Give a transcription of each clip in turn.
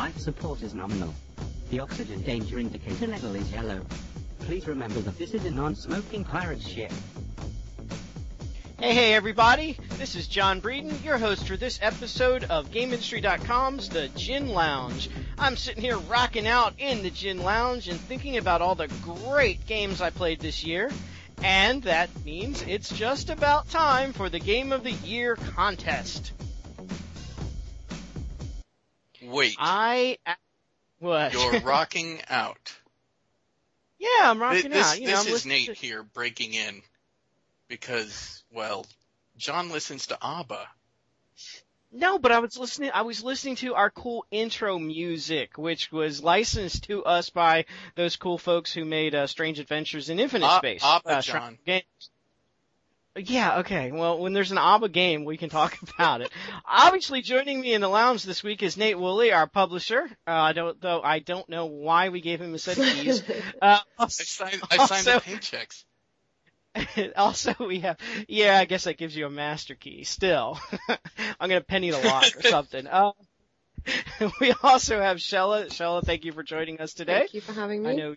Life support is nominal. The oxygen danger indicator level is yellow. Please remember that this is a non-smoking pirate ship. Hey, hey, everybody! This is John Breeden, your host for this episode of GameIndustry.com's The Gin Lounge. I'm sitting here rocking out in the Gin Lounge and thinking about all the great games I played this year. And that means it's just about time for the Game of the Year contest. Wait, I. What? you're rocking out. yeah, I'm rocking this out. You know, this I'm is Nate to- here breaking in because, well, John listens to ABBA. No, but I was listening. I was listening to our cool intro music, which was licensed to us by those cool folks who made uh, Strange Adventures in Infinite A- Space. ABBA, uh, John. Games. Yeah, okay. Well, when there's an ABBA game, we can talk about it. Obviously, joining me in the lounge this week is Nate Woolley, our publisher. Uh, I don't, though I don't know why we gave him a set of keys. Uh, I signed, I signed the Also- paychecks. also, we have, yeah, I guess that gives you a master key. Still, I'm gonna penny the lock or something. Uh, we also have Shella. Shella, thank you for joining us today. Thank you for having me. I know,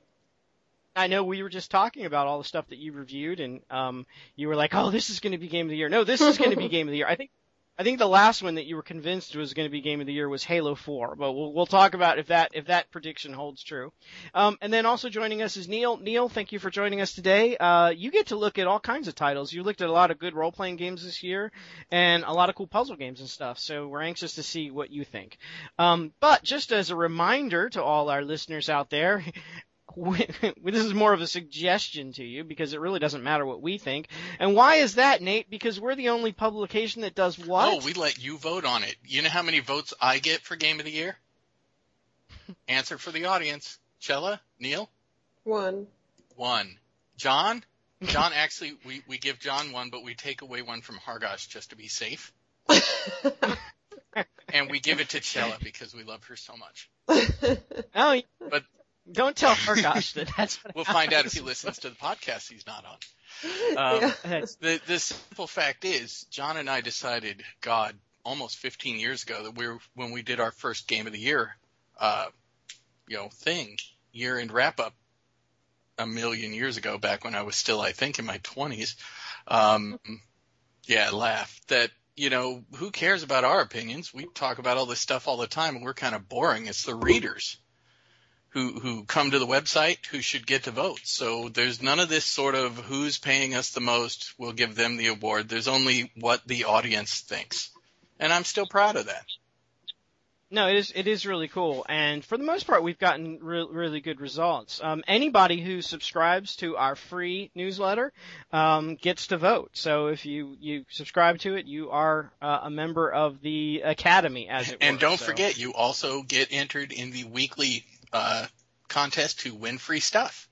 I know we were just talking about all the stuff that you reviewed, and um, you were like, "Oh, this is going to be game of the year." No, this is going to be game of the year. I think, I think the last one that you were convinced was going to be game of the year was Halo 4, but we'll we'll talk about if that if that prediction holds true. Um, and then also joining us is Neil. Neil, thank you for joining us today. Uh, you get to look at all kinds of titles. You looked at a lot of good role playing games this year, and a lot of cool puzzle games and stuff. So we're anxious to see what you think. Um, but just as a reminder to all our listeners out there, this is more of a suggestion to you because it really doesn't matter what we think. And why is that, Nate? Because we're the only publication that does what? Oh, we let you vote on it. You know how many votes I get for Game of the Year? Answer for the audience. Chella? Neil? One. One. John? John actually, we, we give John one, but we take away one from Hargosh just to be safe. And we give it to Chella because we love her so much. oh, But- don't tell Hargosh that that's what We'll find out if he listens to the podcast he's not on. Um, Yeah. The the simple fact is, John and I decided, God, almost 15 years ago that we were when we did our first game of the year, uh, you know, thing, year end wrap up, a million years ago, back when I was still, I think, in my 20s. Um, yeah, laugh that. You know, who cares about our opinions? We talk about all this stuff all the time, and we're kind of boring. It's the readers who who come to the website who should get to vote. So there's none of this sort of who's paying us the most, we'll give them the award. There's only what the audience thinks. And I'm still proud of that. No, it is it is really cool, and for the most part, we've gotten re- really good results. Um, anybody who subscribes to our free newsletter um, gets to vote. So if you you subscribe to it, you are uh, a member of the academy, as it And were. And don't So- forget, you also get entered in the weekly uh, contest to win free stuff.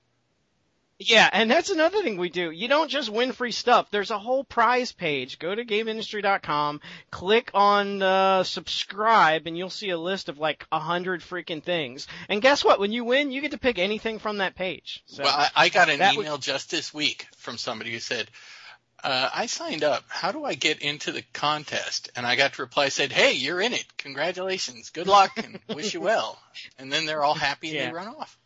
Yeah, and that's another thing we do. You don't just win free stuff. There's a whole prize page. Go to GameIndustry.com, click on uh, subscribe, and you'll see a list of like a hundred freaking things. And guess what? When you win, you get to pick anything from that page. So, well, I, I got an was- email just this week from somebody who said, uh, I signed up. How do I get into the contest? And I got to reply, said, Hey, you're in it. Congratulations. Good luck and wish you well. And then they're all happy and Yeah. they run off.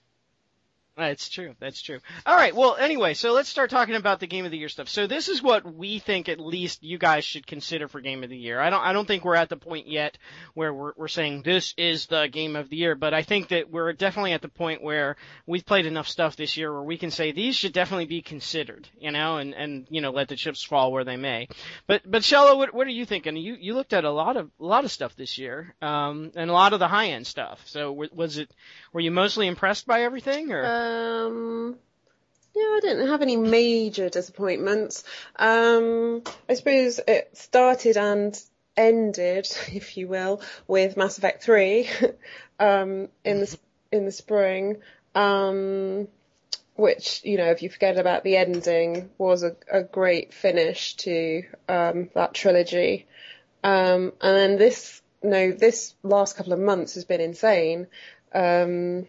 That's true. That's true. All right. Well, anyway, so let's start talking about the game of the year stuff. So this is what we think at least you guys should consider for game of the year. I don't I don't think we're at the point yet where we're we're saying this is the game of the year, but I think that we're definitely at the point where we've played enough stuff this year where we can say these should definitely be considered, you know, and and you know, let the chips fall where they may. But but Shella, what what are you thinking? You you looked at a lot of a lot of stuff this year. Um and a lot of the high-end stuff. So was it were you mostly impressed by everything or Um, yeah, I didn't have any major disappointments. Um, I suppose it started and ended, if you will, with Mass Effect 3 um, in the in the spring. Um, which you know, if you forget about the ending, was a, a great finish to um, that trilogy. Um, and then this, no, this last couple of months has been insane. Um,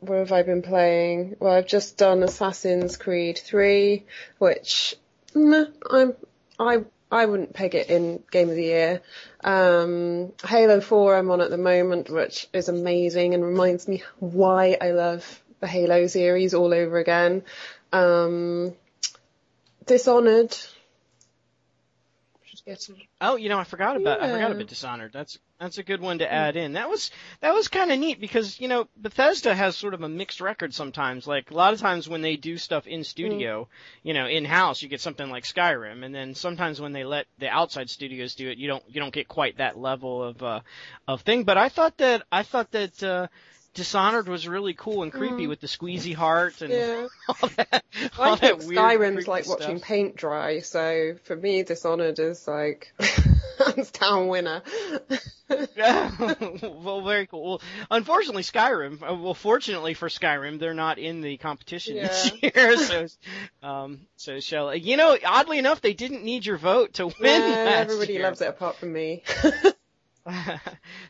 what have I been playing? Well, I've just done Assassin's Creed 3, which mm, I'm I I wouldn't peg it in Game of the Year. Um, Halo 4 I'm on at the moment, which is amazing and reminds me why I love the Halo series all over again. Um, Dishonored. Get Oh, you know, I forgot about I forgot about Dishonored. That's that's a good one to add in. That was that was kind of neat because you know Bethesda has sort of a mixed record sometimes. Like a lot of times when they do stuff in studio, you know, in house, you get something like Skyrim, and then sometimes when they let the outside studios do it, you don't you don't get quite that level of uh of thing. But I thought that I thought that. uh Dishonored was really cool and creepy with the squeezy heart and Yeah. all that. I all think that weird, Skyrim's like stuff. watching paint dry, so for me Dishonored is like hands down winner. well, very cool. Well, unfortunately, Skyrim. uh, Well, fortunately for Skyrim, they're not in the competition this year. So, um, so shall you know? Oddly enough, they didn't need your vote to win. Yeah, everybody year. loves it apart from me.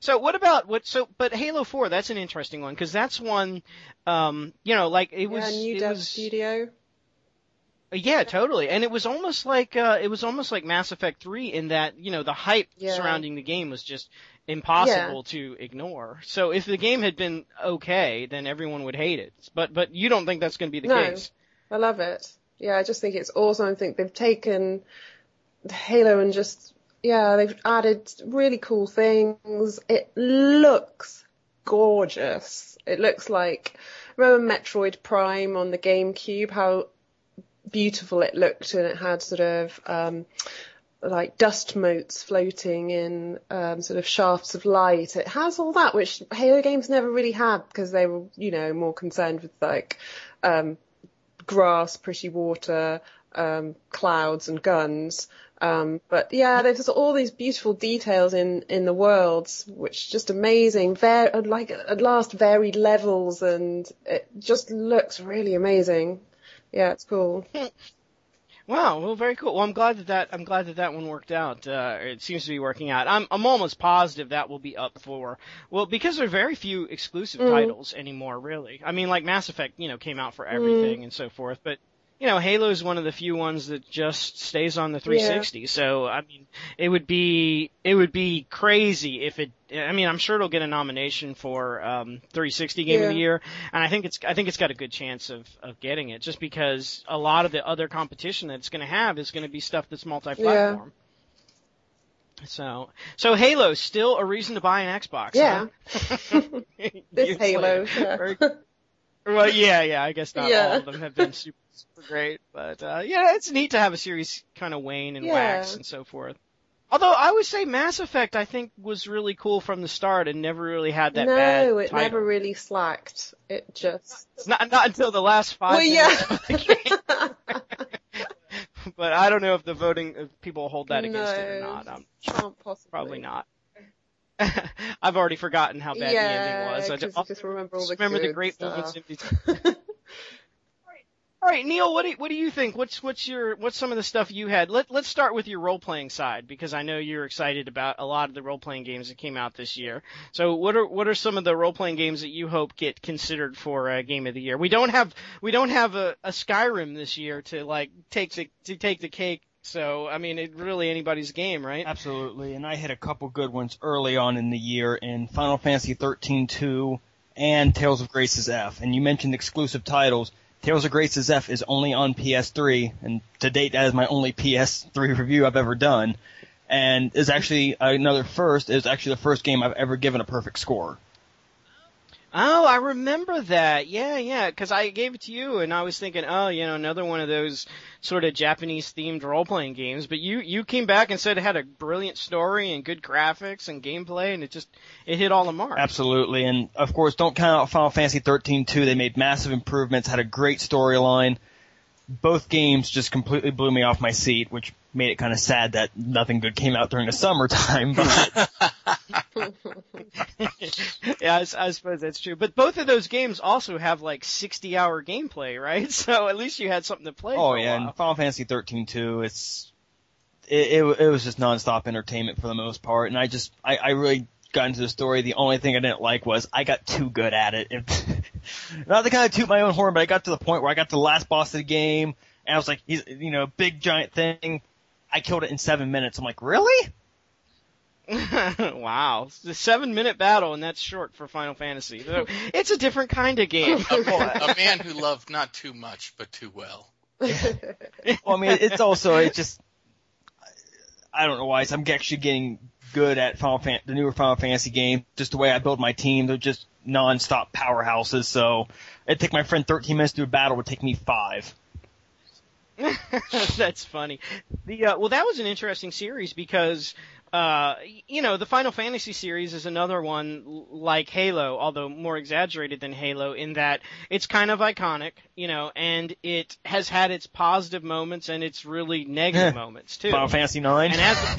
so what about what? So, but Halo Four, that's an interesting one because that's one. Um, you know, like it was. yeah, new it dev was, studio. Yeah, totally. And it was almost like uh it was almost like Mass Effect 3 in that, you know, the hype Yeah. surrounding the game was just impossible to ignore. So if the game had been okay, then everyone would hate it. But but you don't think that's going to be the No. case. I love it. Yeah, I just think it's awesome. I think they've taken Halo and just yeah, they've added really cool things. It looks gorgeous. It looks like remember Metroid Prime on the GameCube, how beautiful it looked and it had sort of um like dust motes floating in um, sort of shafts of light. It has all that, which Halo games never really had because they were, you know, more concerned with like um, grass, pretty water, um, clouds, and guns. Um, but yeah, there's all these beautiful details in in the worlds, which is just amazing. Ver- like at last varied levels, and it just looks really amazing. Yeah, it's cool. Wow, well very cool. Well, I'm glad that that I'm glad that that one worked out. Uh it seems to be working out. I'm I'm almost positive that will be up for well because there are very few exclusive Mm. titles anymore really. I mean like Mass Effect, you know, came out for everything Mm. and so forth, but you know, Halo is one of the few ones that just stays on the 360. So, I mean, it would be it would be crazy if it. I mean, I'm sure it'll get a nomination for um, 360 Game of the Year, and I think it's I think it's got a good chance of of getting it, just because a lot of the other competition that it's going to have is going to be stuff that's multi-platform. So, so Halo still a reason to buy an Xbox. Yeah. huh? This Halo. Very well, yeah, yeah. I guess not Yeah. all of them have been super, super great, but uh, yeah, it's neat to have a series kind of wane and Yeah. wax and so forth. Although I would say Mass Effect, I think, was really cool from the start and never really had that bad no, it title. never really slacked. It just. Not not until the last five Well, yeah. of the game. but I don't know if the voting if people hold that against it or No. not. Um, Can't possibly. probably not. I've already forgotten how bad yeah, the ending was. I, ju- just remember all the remember the great moments in between. All right, Neil, what do you, what do you think? What's what's your what's some of the stuff you had? Let let's start with your role playing side because I know you're excited about a lot of the role playing games that came out this year. So what are what are some of the role playing games that you hope get considered for uh, game of the year? We don't have we don't have a, a Skyrim this year to like take the to take the cake. So I mean, it really anybody's game, right? Absolutely, and I hit a couple good ones early on in the year in Final Fantasy 13-2 and Tales of Graces f. And you mentioned exclusive titles. Tales of Graces f is only on PS3, and to date that is my only PS3 review I've ever done. And is actually another first. Is actually the first game I've ever given a perfect score. Oh, I remember that. Yeah, yeah, because I gave it to you, and I was thinking, oh, you know, another one of those sort of Japanese themed role playing games. But you you came back and said it had a brilliant story and good graphics and gameplay, and it just it hit all the marks. Absolutely, and of course, don't count out Final Fantasy 13 2. They made massive improvements, had a great storyline. Both games just completely blew me off my seat, which made it kind of sad that nothing good came out during the summertime. But yeah, I, I suppose that's true. But both of those games also have like sixty hour gameplay, right? So at least you had something to play. oh yeah, and Final Fantasy 13 2. It's it, it it was just nonstop entertainment for the most part, and I just I, I really got into the story. The only thing I didn't like was I got too good at it. It not to kind of toot my own horn, but I got to the point where I got to the last boss of the game, and I was like, he's you know big giant thing. I killed it in seven minutes. I'm like, really? wow, the seven minute battle, and that's short for Final Fantasy. It's a different kind of game. a man who loved not too much but too well. well, I mean, it's also it just I don't know why. I'm actually getting good at Final Fan- the newer Final Fantasy game. Just the way I build my team, they're just non-stop powerhouses. So it'd take my friend 13 minutes to do a battle. It would take me five. That's funny. The uh, well, that was an interesting series because uh, you know the Final Fantasy series is another one like Halo, although more exaggerated than Halo in that it's kind of iconic, you know, and it has had its positive moments and its really negative moments too. Final Fantasy Nine. And as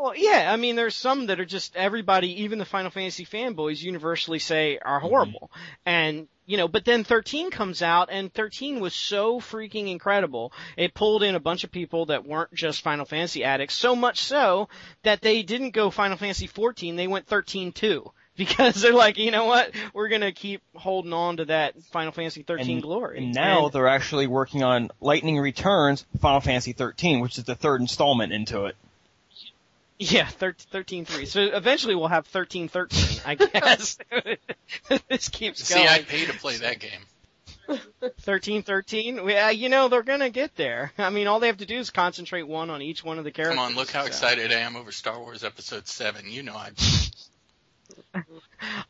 well, yeah, I mean, there's some that are just everybody, even the Final Fantasy fanboys, universally say are horrible, mm-hmm. and you know, but then 13 comes out and 13 was so freaking incredible. It pulled in a bunch of people that weren't just Final Fantasy addicts, so much so that they didn't go Final Fantasy 14, they went 13 too. Because they're like, you know what? We're gonna keep holding on to that Final Fantasy 13 and, glory. And now and, they're actually working on Lightning Returns Final Fantasy 13, which is the third installment into it. Yeah, thirteen three. So eventually we'll have thirteen thirteen, I guess. this keeps See, going. See, I pay to play that game. Thirteen thirteen. Uh, you know they're gonna get there. I mean, all they have to do is concentrate one on each one of the characters. Come on, look how so. excited I am over Star Wars Episode Seven. You know I.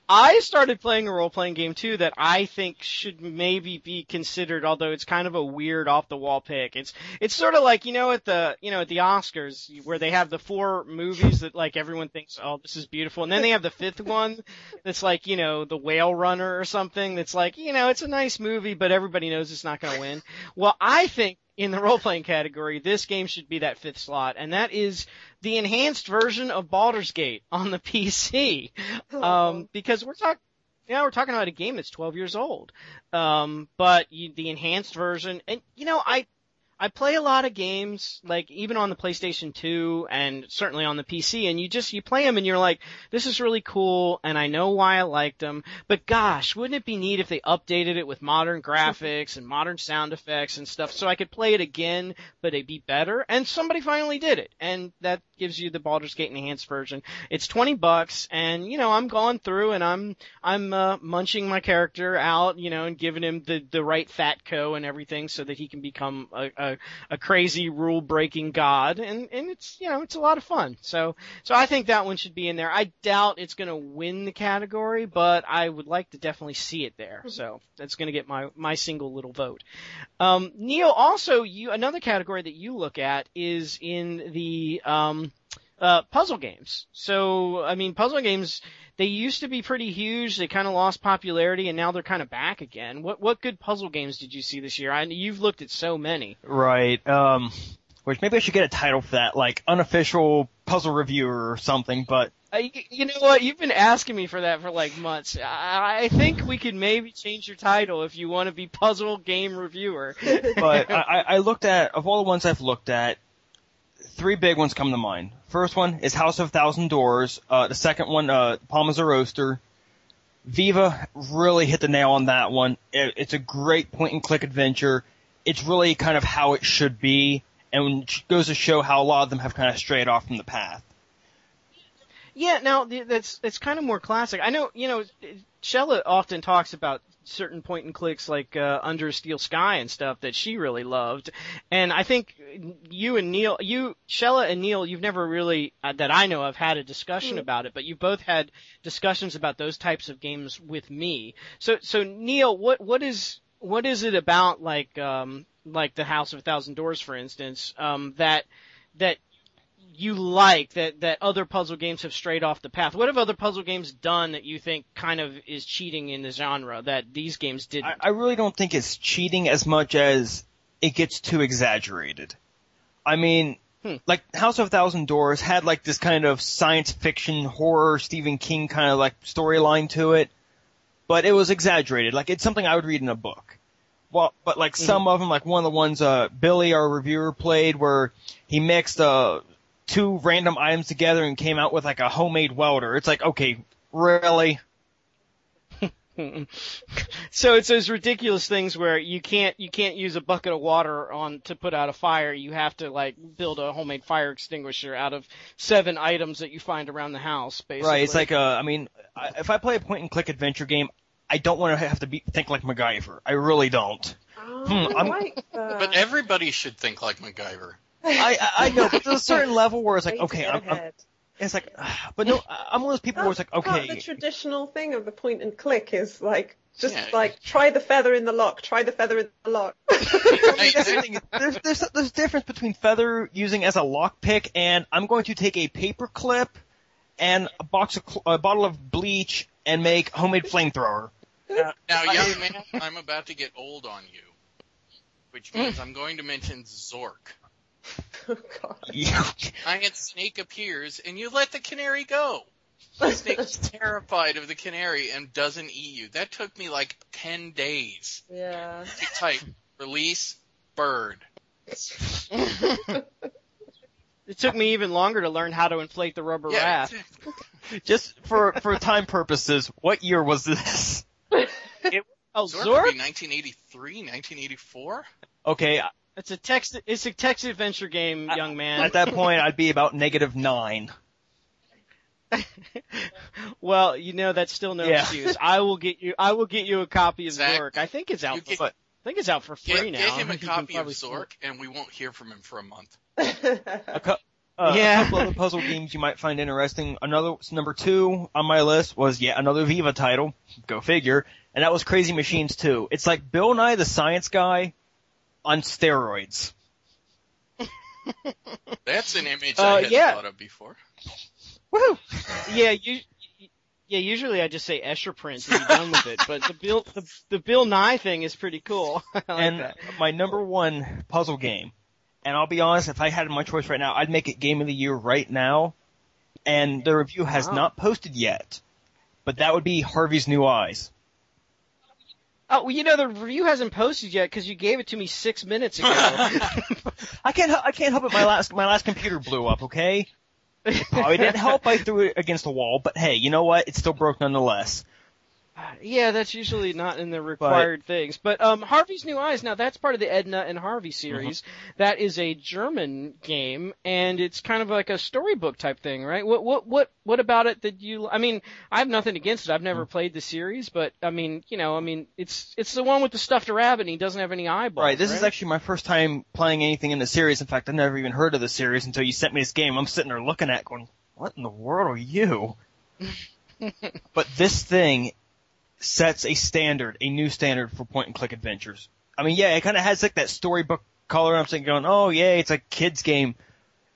I started playing a role playing game too that I think should maybe be considered, although it's kind of a weird off the wall pick. It's it's sort of like you know at the you know at the Oscars where they have the four movies that like everyone thinks oh this is beautiful, and then they have the fifth one that's like you know the Whale Runner or something that's like you know it's a nice movie but everybody knows it's not going to win. Well, I think in the role playing category, this game should be that fifth slot, and that is the enhanced version of Baldur's Gate on the PC. Um, because we're talking, yeah, we're talking about a game that's 12 years old. Um, but you, the enhanced version, and you know, I, I play a lot of games, like even on the PlayStation 2 and certainly on the PC, and you just, you play them and you're like, this is really cool and I know why I liked them, but gosh, wouldn't it be neat if they updated it with modern graphics and modern sound effects and stuff so I could play it again, but it'd be better? And somebody finally did it, and that gives you the Baldur's Gate enhanced version. It's 20 bucks and, you know, I'm going through and I'm, I'm, uh, munching my character out, you know, and giving him the, the right fat co and everything so that he can become a, a, a crazy rule breaking god. And, and it's, you know, it's a lot of fun. So, so I think that one should be in there. I doubt it's going to win the category, but I would like to definitely see it there. So that's going to get my, my single little vote. Um, Neil, also you, another category that you look at is in the, um, uh, puzzle games. So, I mean, puzzle games, they used to be pretty huge. They kind of lost popularity and now they're kind of back again. What, what good puzzle games did you see this year? I, you've looked at so many. Right. Um, which maybe I should get a title for that, like unofficial puzzle reviewer or something, but. Uh, you know what? You've been asking me for that for like months. I, I think we could maybe change your title if you want to be puzzle game reviewer. but I, I looked at, of all the ones I've looked at, three big ones come to mind. First one is House of Thousand Doors. Uh, the second one, uh, Palm a Roaster. Viva really hit the nail on that one. It, it's a great point and click adventure. It's really kind of how it should be, and goes to show how a lot of them have kind of strayed off from the path. Yeah, now that's that's kind of more classic. I know, you know, Shella often talks about certain point and clicks like uh, Under Steel Sky and stuff that she really loved. And I think you and Neil, you, Shella and Neil, you've never really, uh, that I know of, had a discussion mm. about it, but you've both had discussions about those types of games with me. So, so Neil, what, what is, what is it about like, um, like the House of a Thousand Doors, for instance, um, that, that you like that that other puzzle games have strayed off the path? What have other puzzle games done that you think kind of is cheating in the genre that these games didn't? I, I really don't think it's cheating as much as it gets too exaggerated. I mean, hmm. like House of a Thousand Doors had like this kind of science fiction horror Stephen King kind of like storyline to it, but it was exaggerated. Like it's something I would read in a book. Well, but like mm-hmm. some of them, like one of the ones uh Billy, our reviewer, played, where he mixed uh two random items together and came out with like a homemade welder. It's like, okay, really? so it's those ridiculous things where you can't you can't use a bucket of water on to put out a fire. You have to like build a homemade fire extinguisher out of seven items that you find around the house. Basically, Right. It's like, uh, I mean, I- if I play a point and click adventure game, I don't want to have to be, think like MacGyver. I really don't. Oh, Hmm, I I'm- like. But everybody should think like MacGyver. I, I, I know, but there's a certain level where it's like, okay, I'm, I'm, it's like, but no, I'm one of those people where it's like, Part- part of okay, the traditional thing of the point and click is like just Yeah. like try the feather in the lock, try the feather in the lock. I mean, that's the. There's, there's, there's a difference between feather using as a lockpick and I'm going to take a paper clip and a box of, cl- a bottle of bleach and make homemade flamethrower. Now, young man, I'm about to get old on you, which means I'm going to mention Zork. oh god. Giant snake appears, and you let the canary go. The snake's terrified of the canary and doesn't eat you. That took me like ten days Yeah. to type release bird. it took me even longer to learn how to inflate the rubber Yeah, raft. Just for, for time purposes, what year was this? Oh, Zork Zork? 1983, 1984. Okay, It's a text. It's a text adventure game, young man. at that point I'd be about negative nine. well, you know that's still no Yeah. excuse. I will get you. I will get you a copy of Zach, Zork. I think it's out. you For, get- I think it's out for free Get, now. get him a copy of probably- Zork, and we won't hear from him for a month. A, cou- uh, Yeah. a couple other puzzle games you might find interesting. Another number two on my list was yet another Viva title. Go figure. And that was Crazy Machines 2. It's like Bill Nye the Science Guy on steroids. That's an image Uh, I hadn't yeah. thought of before. Woohoo! Yeah, you. Yeah, usually I just say Escher print and be done with it. But the Bill, the, the Bill Nye thing is pretty cool. Like and that. my number one puzzle game. And I'll be honest, if I had my choice right now, I'd make it game of the year right now. And the review has Wow. not posted yet. But that would be Harvey's New Eyes. Oh, well, you know the review hasn't posted yet because you gave it to me six minutes ago. I can't, I can't help it. My last, my last computer blew up. Okay. It probably didn't help. I threw it against the wall, but hey, you know what? It still broke nonetheless. Yeah, that's usually not in the required things. But um, Harvey's New Eyes. Now that's part of the Edna and Harvey series. That is a German game, and it's kind of like a storybook type thing, right? What what what what about it that you? I mean, I have nothing against it. I've never played the series, but I mean, you know, I mean, it's it's the one with the stuffed rabbit, and he doesn't have any eyeballs. Right. This is actually my first time playing anything in the series. In fact, I've never even heard of the series until you sent me this game. I'm sitting there looking at, it going, "What in the world are you?" but this thing sets a standard, a new standard for point and click adventures. I mean, yeah, it kind of has like that storybook color. I'm saying going, "Oh yeah, it's a kids game."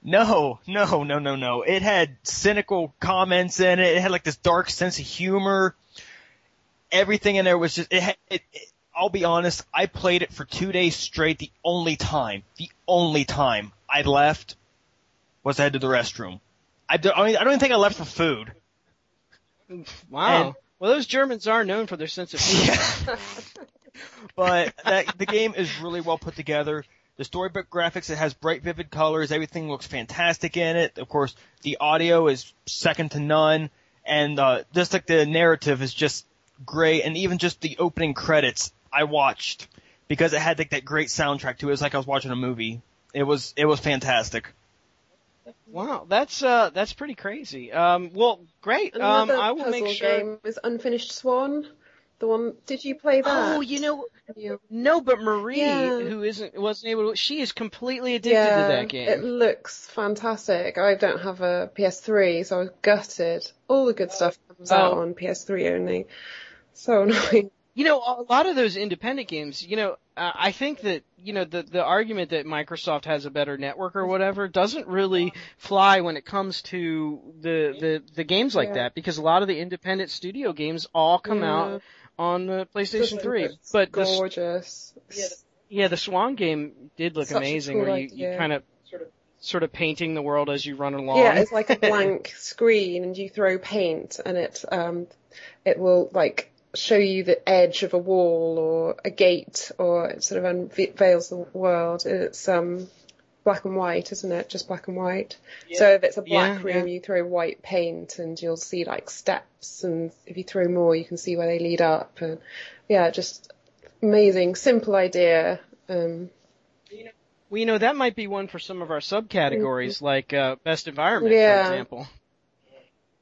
No, no, no, no, no. It had cynical comments in it. It had like this dark sense of humor. Everything in there was just, it, had- it, it I'll be honest, I played it for two days straight. The only time, the only time I left was I had to the restroom. I don't, I mean, I don't even think I left for food. wow. and- well, those Germans are known for their sense of humor. But that, the game is really well put together. The storybook graphics, it has bright, vivid colors. Everything looks fantastic in it. Of course, the audio is second to none. And, uh, just like the narrative is just great. And even just the opening credits I watched because it had like that great soundtrack to it. It was like I was watching a movie. It was, it was fantastic. Wow, that's uh that's pretty crazy. Um, well, great. Um, Another I will puzzle make sure. game is Unfinished Swan. The one, did you play that? Oh, you know, You- no, but Marie, Yeah. who isn't wasn't able to, she is completely addicted to that game. it looks fantastic. I don't have a PS3, so I was gutted. All the good stuff comes out Oh. on PS3 only. So annoying. You know, a lot of those independent games, you know, uh, I think that, you know, the, the argument that Microsoft has a better network or whatever doesn't really fly when it comes to the, the, the games like Yeah. that because a lot of the independent studio games all come Yeah. out on the PlayStation 3. It's But the, gorgeous. yeah, the Swan game did look Such amazing cool where you, you idea. kind of sort of painting the world as you run along. Yeah, it's like a blank screen, and you throw paint, and it um, it will like show you the edge of a wall or a gate, or it sort of unveils the world. It's um, black and white, isn't it? Just black and white. So if it's a black Yeah, room, you throw white paint, and you'll see like steps, and if you throw more, you can see where they lead up. And yeah, just amazing, simple idea. Um, Well, you know, that might be one for some of our subcategories, like uh, best environment, Yeah. for example.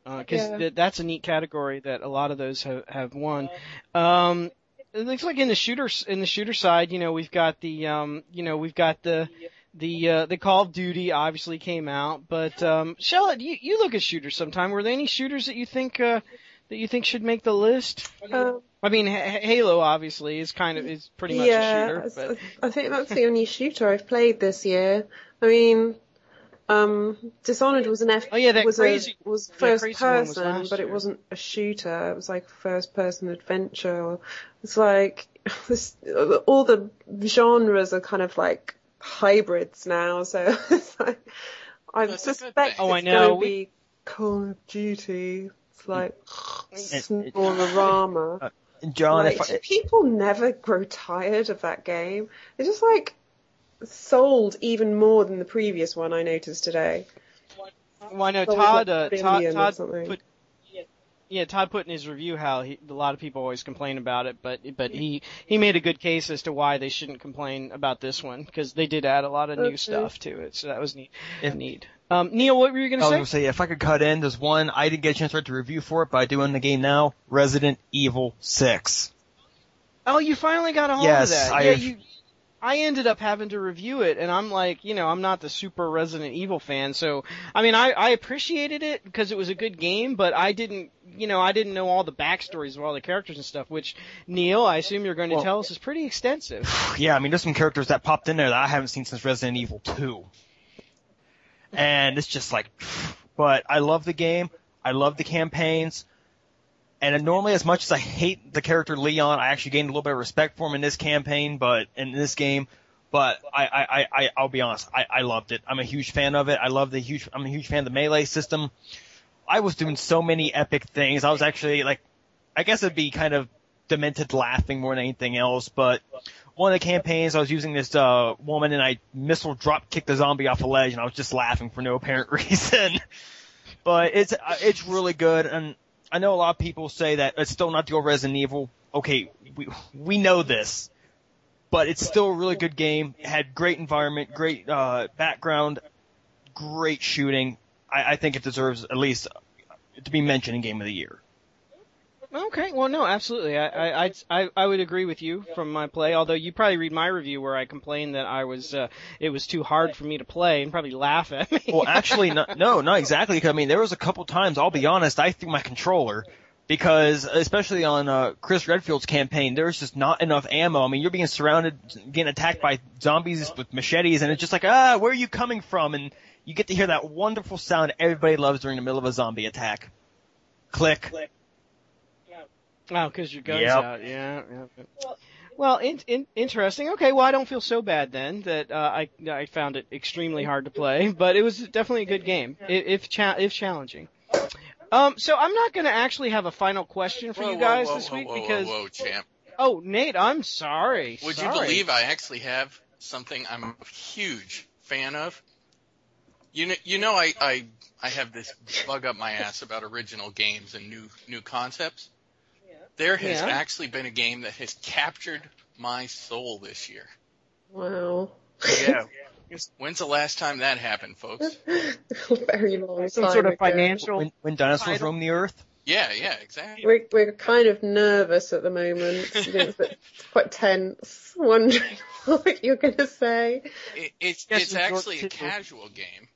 Because Yeah. th- that's a neat category that a lot of those have, have won. Um, it looks like in the shooter in the shooter side, you know, we've got the um, you know, we've got the the uh, the Call of Duty obviously came out, but um, Shella, you you look at shooters sometime. Were there any shooters that you think uh, that you think should make the list? um, I mean, H- Halo obviously is kind of is pretty much yeah, a shooter, it's- but I think that's the only shooter I've played this year. I mean, um, Dishonored was an F. Oh, yeah, that was crazy- a, was first crazy one was person, but it year. wasn't a shooter. It was like first person adventure. It's like this, all the genres are kind of like hybrids now. So it's like I That's suspect thing. Oh, I it's know. going to be Call of Duty. It's like it- Snororama. John, Like, if I, people never grow tired of that game. It's just like sold even more than the previous one I noticed today. well, I know Sold Todd. like Uh, Todd, Todd something. put Yeah, Todd put in his review how he, a lot of people always complain about it, but but he he made a good case as to why they shouldn't complain about this one because they did add a lot of new stuff to it, so that was neat. If- neat. Um, Neil, what were you gonna was say? I was gonna say if I could cut in, there's one I didn't get a chance to write the review for it, but I do in the game now. Resident Evil Six. Oh, you finally got a hold Yes, of that. I yeah, have- you. I ended up having to review it, and I'm like, you know, I'm not the super Resident Evil fan, so I mean, I I appreciated it because it was a good game, but I didn't, you know, I didn't know all the backstories of all the characters and stuff. Which Neil, I assume you're going to Well- tell us is pretty extensive. Yeah, I mean, there's some characters that popped in there that I haven't seen since Resident Evil 2. And it's just like, but I love the game. I love the campaigns. And normally, as much as I hate the character Leon, I actually gained a little bit of respect for him in this campaign, but in this game. But I, I, I, I'll be honest, I, I loved it. I'm a huge fan of it. I love the huge, I'm a huge fan of the melee system. I was doing so many epic things. I was actually like, I guess it'd be kind of demented laughing more than anything else, but one of the campaigns I was using this uh woman and I missile drop kicked the zombie off a ledge and I was just laughing for no apparent reason. but it's uh, it's really good and I know a lot of people say that it's still not the old Resident Evil. Okay, we we know this. But it's still a really good game. It had great environment, great uh background, great shooting. I, I think it deserves at least to be mentioned in Game of the Year. Okay, well, no, absolutely. I, I, I'd- I, I would agree with you from my play. Although you probably read my review where I complained that I was, uh, it was too hard for me to play, and probably laugh at me. Well, actually, no, no, not exactly. 'cause, I mean, there was a couple times. I'll be honest. I threw my controller because, especially on uh, Chris Redfield's campaign, there was just not enough ammo. I mean, you're being surrounded, getting attacked by zombies with machetes, and it's just like, ah, where are you coming from? And you get to hear that wonderful sound everybody loves during the middle of a zombie attack. Click. Click. Oh, because your gun's Yep. out. Yeah. yeah. Well, in, in, interesting. Okay, well, I don't feel so bad then that uh, I I found it extremely hard to play, but it was definitely a good game, i- if cha- if challenging. Um, so I'm not going to actually have a final question for Whoa, you guys whoa, this week whoa, because whoa, whoa, champ. oh, Nate, I'm sorry. Would you believe I actually have something I'm a huge fan of? You know, you know, I, I, I have this bug up my ass about original games and new, new concepts. There has Yeah. actually been a game that has captured my soul this year. Wow. Yeah. When's the last time that happened, folks? Very long time. some time sort of ago. financial? When, when dinosaurs Title. roam the earth. Yeah, yeah, exactly. We're, we're kind of nervous at the moment. it's quite tense, wondering what you're going to say. It, it's Yes, it's actually a casual game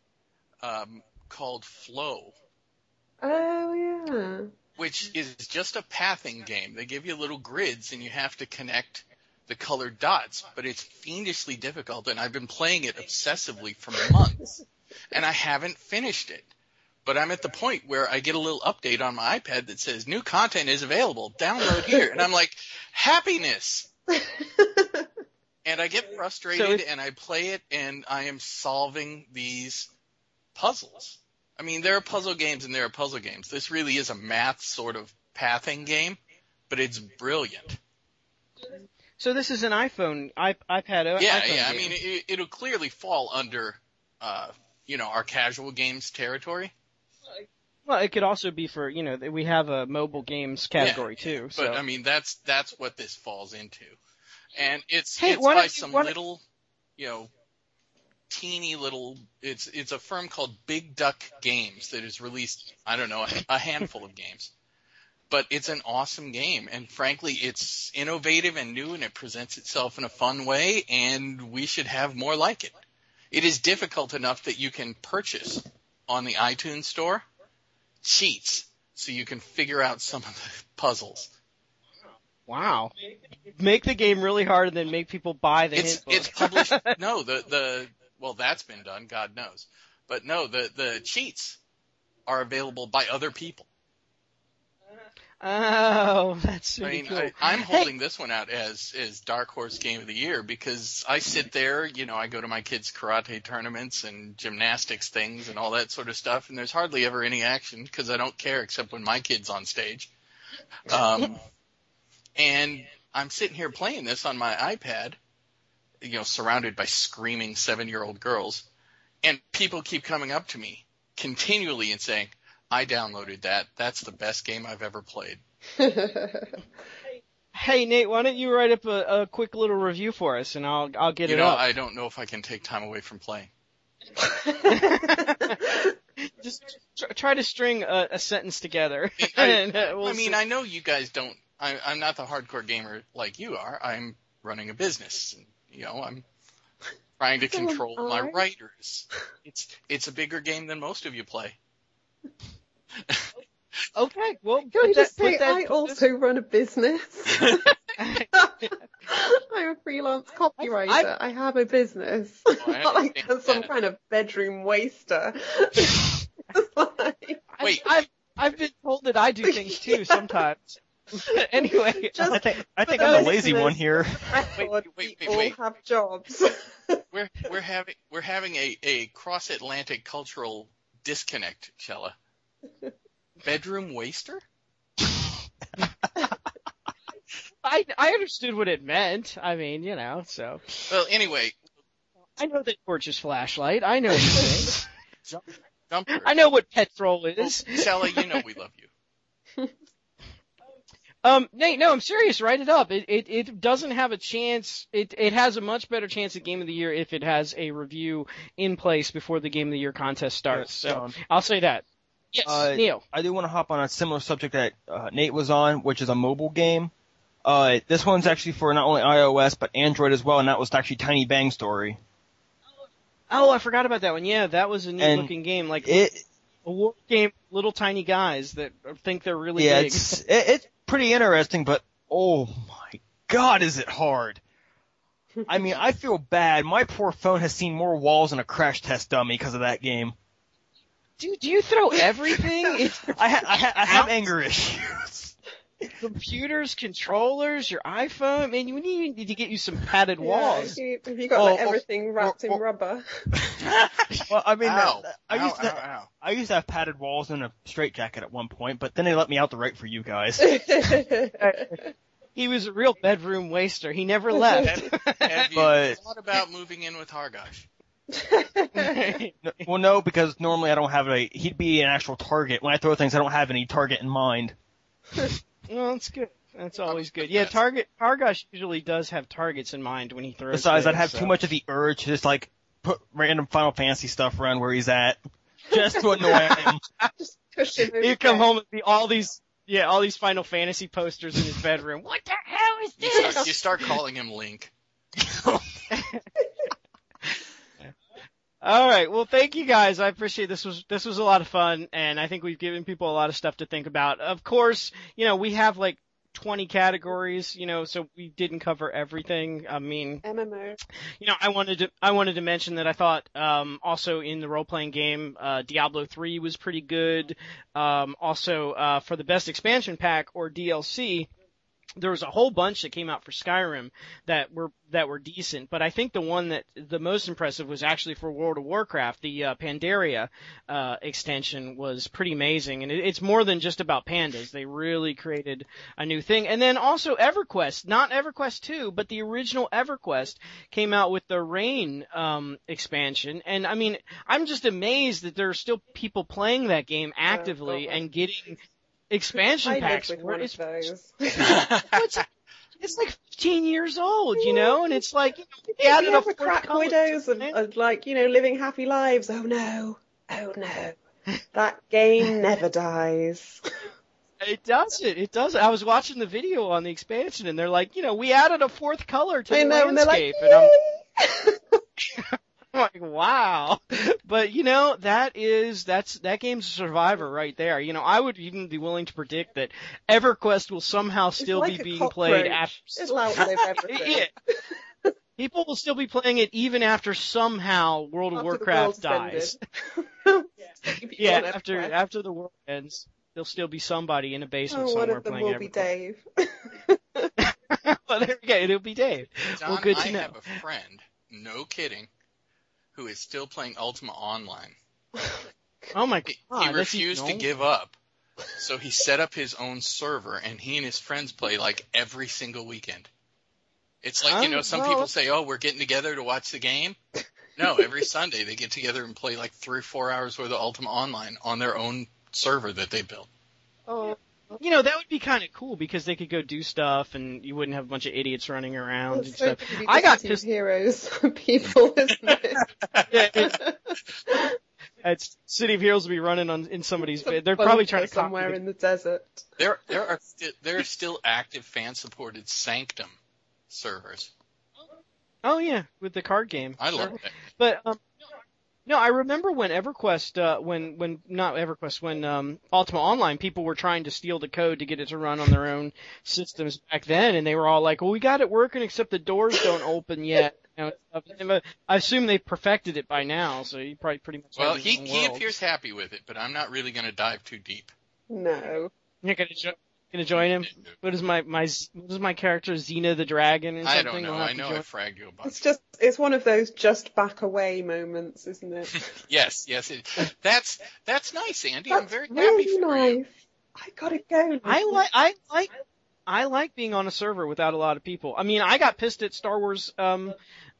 um, called Flow, Oh yeah. Which is just a pathing game. They give you little grids and you have to connect the colored dots, but it's fiendishly difficult. And I've been playing it obsessively for months, and I haven't finished it. But I'm at the point where I get a little update on my iPad that says new content is available. Download here, and I'm like, happiness. and I get frustrated it's- and I play it and I am solving these puzzles. I mean, there are puzzle games and there are puzzle games. This really is a math sort of pathing game, but it's brilliant. So this is an iPhone, iP- iPad, o- Yeah, iPhone yeah. I game. mean, it, it'll clearly fall under, uh, you know, our casual games territory. well, it could also be for you know we have a mobile games category too. So But I mean, that's that's what this falls into, and it's Hey, it's by you- some little, you know, teeny little. It's it's a firm called Big Duck Games that has released I don't know a, a handful of games, but it's an awesome game, and frankly, it's innovative and new, and it presents itself in a fun way, and we should have more like it. It is difficult enough that you can purchase on the iTunes store cheats so you can figure out some of the puzzles. wow, make the game really hard and then make people buy the it's hint book. it's published. no, the the well, that's been done. God knows, but no, the the cheats are available by other people. oh, that's I mean, cool. I, I'm Hey, holding this one out as as Dark Horse Game of the Year because I sit there, you know, I go to my kids' karate tournaments and gymnastics things and all that sort of stuff, and there's hardly ever any action because I don't care except when my kid's on stage. Um, and I'm sitting here playing this on my iPad, you know, surrounded by screaming seven year old girls, and people keep coming up to me continually and saying, I downloaded that. That's the best game I've ever played. hey Nate, why don't you write up a, a quick little review for us and I'll I'll get it. you it know, up. I don't know if I can take time away from playing. Just tr- try to string a, a sentence together. I- and, uh, we'll I mean, see. I know you guys don't. I, I'm not the hardcore gamer like you are. I'm running a business. And, you know, I'm trying to So control my writers. It's it's a bigger game than most of you play. okay, well, Can I put just that- say that- I put also run a business? I'm a freelance copywriter. I've- I have a business. Oh, I Not like understand some that. kind of bedroom waster. Like- Wait. I've, I've I've been told that I do things too sometimes. anyway, Just- I think I think I'm the lazy one here. Wait, record, wait, we wait, wait. all have jobs. We're we're having we're having a a cross Atlantic cultural disconnect, Shella. Bedroom waster? I I understood what it meant. I mean, you know, so Well, anyway, I know that torch's flashlight. I know these things. Jumper. I know what petrol Well, is. Shella, you know we love you. Um, Nate, no, I'm serious. Write it up. It, it it doesn't have a chance. It it has a much better chance at Game of the Year if it has a review in place before the Game of the Year contest starts. So. I'll say that. Yes, Uh, Neil. I do want to hop on a similar subject that uh, Nate was on, which is a mobile game. Uh, this one's actually for not only iOS but Android as well, and that was actually Tiny Bang Story. Oh, I forgot about that one. Yeah, that was a neat And looking game, like It, a war game, little tiny guys that think they're really yeah, big. it's it, it's pretty interesting, but oh my god, is it hard? I mean, I feel bad. My poor phone has seen more walls than a crash test dummy because of that game. Dude, do you throw everything? I, ha- I, ha- I have anger issues. Computers, controllers, your iPhone. Man, you need, need to get you some padded Yeah, walls. if you, if you got Oh, like oh, everything wrapped oh, in rubber. well, I mean, Ow. uh, I Ow, used to ow, ow. I used to have padded walls and a straitjacket at one point, but then they let me out the right for you guys. He was a real bedroom waster. He never left. Have you But- thought about moving in with Hargosh? Well, no, because normally I don't have a. He'd be an actual target. When I throw things, I don't have any target in mind. Well, that's good. That's always good. Yeah, target Targosh usually does have targets in mind when he throws. Besides, I'd have so. too much of the urge to just like put random Final Fantasy stuff around where he's at, just to annoy him. Just push him over He'd come home and see all these, yeah, all these Final Fantasy posters in his bedroom. What the hell is You this? start, you start calling him Link. All right. Well, thank you guys. I appreciate this was this was a lot of fun, and I think we've given people a lot of stuff to think about. Of course, you know we have like 20 categories, you know, so we didn't cover everything. I mean, MMO. you know, I wanted to I wanted to mention that I thought um, also in the role playing game, uh, Diablo 3 was pretty good. Um, also uh, for the best expansion pack or DLC. There was a whole bunch that came out for Skyrim that were that were decent, but I think the one that the most impressive was actually for World of Warcraft. The uh, Pandaria uh, extension was pretty amazing, and it, it's more than just about pandas. They really created a new thing, and then also EverQuest, not EverQuest two, but the original EverQuest came out with the Rain um, expansion, and I mean, I'm just amazed that there are still people playing that game actively and getting expansion I packs with for one it. of those. it's, it's like 15 years old, you know, and it's like, you know, they added a crack widows it. of like you know living happy lives. Oh no, oh no, that game never dies. It does it. It does. I was watching the video on the expansion, and they're like, you know, we added a fourth color to I the know, and like, landscape, and I'm like, wow. But you know, that is that's that game's a survivor right there. You know, I would even be willing to predict that EverQuest will somehow still like be a being played cockroach. after. It'll outlive everything. Yeah. People will still be playing it even after somehow World of After the Warcraft dies. ended. Yeah, after everywhere. after the world ends, there'll still be somebody in a basement Oh, one somewhere of them playing will be Dave. well, there we go. It'll be Dave. John, Well, good to know. I have a friend, no kidding, who is still playing Ultima Online. Oh my god, he refused to give up, so he set up his own server, and he and his friends play like every single weekend. It's like you Oh, know, some oh, well- people say, "Oh, we're getting together to watch the game." No, every Sunday they get together and play like three or four hours worth of Ultima Online on their own server that they built. Oh, You know, that would be kind of cool because they could go do stuff and you wouldn't have a bunch of idiots running around and so stuff. pretty I got City of pissed- heroes people, isn't it? Yeah, it- it's City of Heroes will be running on in somebody's. Bed. They're probably trying to somewhere the- in the desert. There, there are sti- there are still active fan-supported Sanctum servers. Oh yeah, with the card game. I Sure. love it. But um, no, I remember when EverQuest, uh, when when not EverQuest, when um, Ultima Online, people were trying to steal the code to get it to run on their own systems back then, and they were all like, "Well, we got it working, except the doors don't open yet." You know, and stuff. And, uh, I assume they perfected it by now, so you probably pretty much. Well, have he your own he world. appears happy with it, but I'm not really going to dive too deep. No. You're gonna jo- gonna join him. What is my my what is my character Xena the Dragon and I don't know. We'll I know I fragged you a bunch. It's just, it's one of those just back away moments, isn't it? Yes, yes. It, that's that's nice, Andy. I'm That's very happy really for you. nice. I gotta go. I like I like I like being on a server without a lot of people. I mean, I got pissed at Star Wars um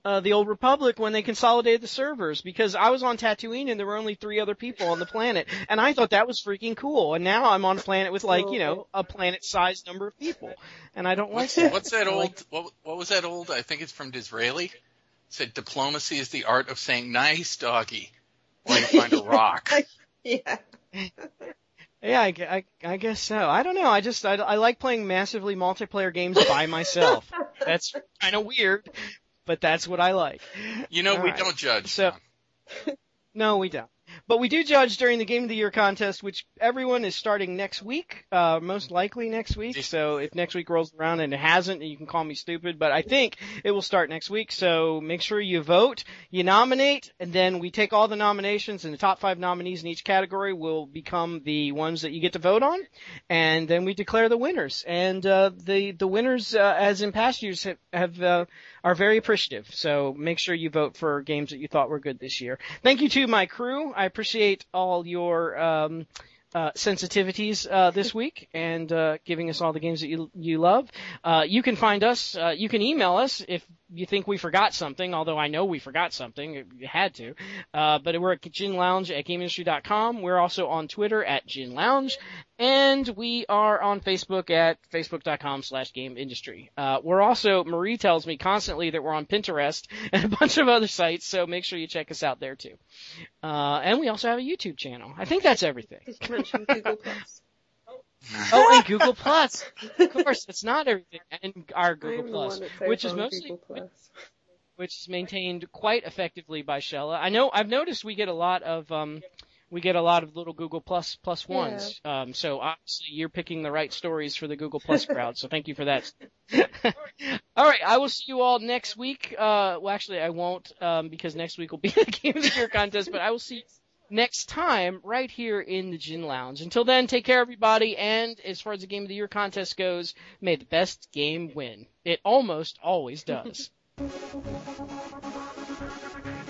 uh the Old Republic when they consolidated the servers because I was on Tatooine and there were only 3 other people on the planet and I thought that was freaking cool. And now I'm on a planet with like, you know, a planet-sized number of people. And I don't like What's, that. what's that old? like- What, what was that old? I think it's from Disraeli. Said diplomacy is the art of saying "nice doggy" while you find a rock. Yeah. Yeah, I, I, I guess so. I don't know. I just I, I like playing massively multiplayer games by myself. that's kind of weird, but that's what I like. You know, All we right. don't judge. So- No, we don't. But we do judge during the Game of the Year contest, which everyone is starting next week, uh, most likely next week. So if next week rolls around and it hasn't, you can call me stupid, but I think it will start next week. So make sure you vote, you nominate, and then we take all the nominations and the top five nominees in each category will become the ones that you get to vote on. And then we declare the winners. And, uh, the, the winners, uh, as in past years have, have, uh, are very appreciative. So make sure you vote for games that you thought were good this year. Thank you to my crew. I appreciate all your um, uh, sensitivities uh, this week and uh, giving us all the games that you you love. Uh, you can find us. Uh, you can email us if you think we forgot something. Although I know we forgot something, you had to. Uh, but we're at Gin Lounge at GameIndustry.com. We're also on Twitter at Gin Lounge, and we are on Facebook at facebook.com slash game industry. Uh, we're also, Marie tells me constantly that we're on Pinterest and a bunch of other sites, so make sure you check us out there too. Uh, and we also have a YouTube channel. I think that's everything. Mention Google Plus? Oh, and Google Plus. Of course, it's not everything. And our Google Plus, the one that's which is mostly, which is maintained quite effectively by Shella. I know, I've noticed we get a lot of, um, we get a lot of little Google Plus plus ones. Um, so obviously you're picking the right stories for the Google Plus crowd. So thank you for that. all right, I will see you all next week. Uh, well, actually, I won't um, because next week will be the Game of the Year contest. But I will see next time right here in the Gin Lounge. Until then, take care, everybody. And as far as the Game of the Year contest goes, may the best game win. It almost always does.